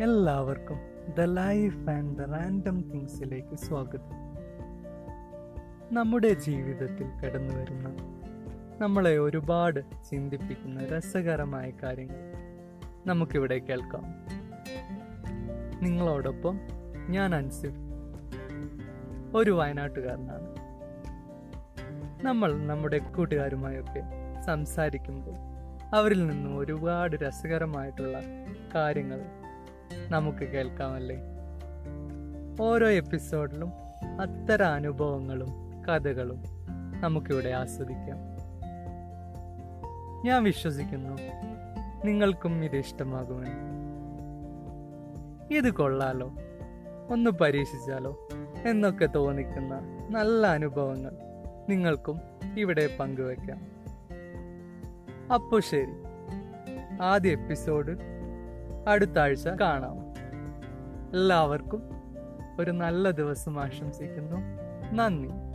എല്ലാവർക്കും the life and the random തിങ്സിലേക്ക് സ്വാഗതം. നമ്മുടെ ജീവിതത്തിൽ കടന്നു വരുന്ന നമ്മളെ ഒരുപാട് ചിന്തിപ്പിക്കുന്ന രസകരമായ കാര്യങ്ങൾ നമുക്കിവിടെ കേൾക്കാം. നിങ്ങളോടൊപ്പം ഞാൻ അൻസിഫ് ഒരു വയനാട്ടുകാരനാണ്. നമ്മൾ നമ്മുടെ കൂട്ടുകാരുമായൊക്കെ സംസാരിക്കുമ്പോൾ അവരിൽ നിന്നും ഒരുപാട് രസകരമായിട്ടുള്ള കാര്യങ്ങൾ നമുക്ക് കേൾക്കാമല്ലേ? ഓരോ എപ്പിസോഡിലും അത്തരം അനുഭവങ്ങളും കഥകളും നമുക്കിവിടെ ആസ്വദിക്കാം. ഞാൻ വിശ്വസിക്കുന്നു നിങ്ങൾക്കും ഇത് ഇഷ്ടമാകുമെന്ന്. ഇത് കൊള്ളാലോ ഒന്ന് പരീക്ഷിച്ചാലോ എന്നൊക്കെ തോന്നിക്കുന്ന നല്ല അനുഭവങ്ങൾ നിങ്ങൾക്കും ഇവിടെ പങ്കുവെക്കാം. അപ്പോൾ ശരി ആദ്യ എപ്പിസോഡ് അടുത്ത ആഴ്ച കാണാം. എല്ലാവർക്കും ഒരു നല്ല ദിവസം ആശംസിക്കുന്നു. നന്ദി.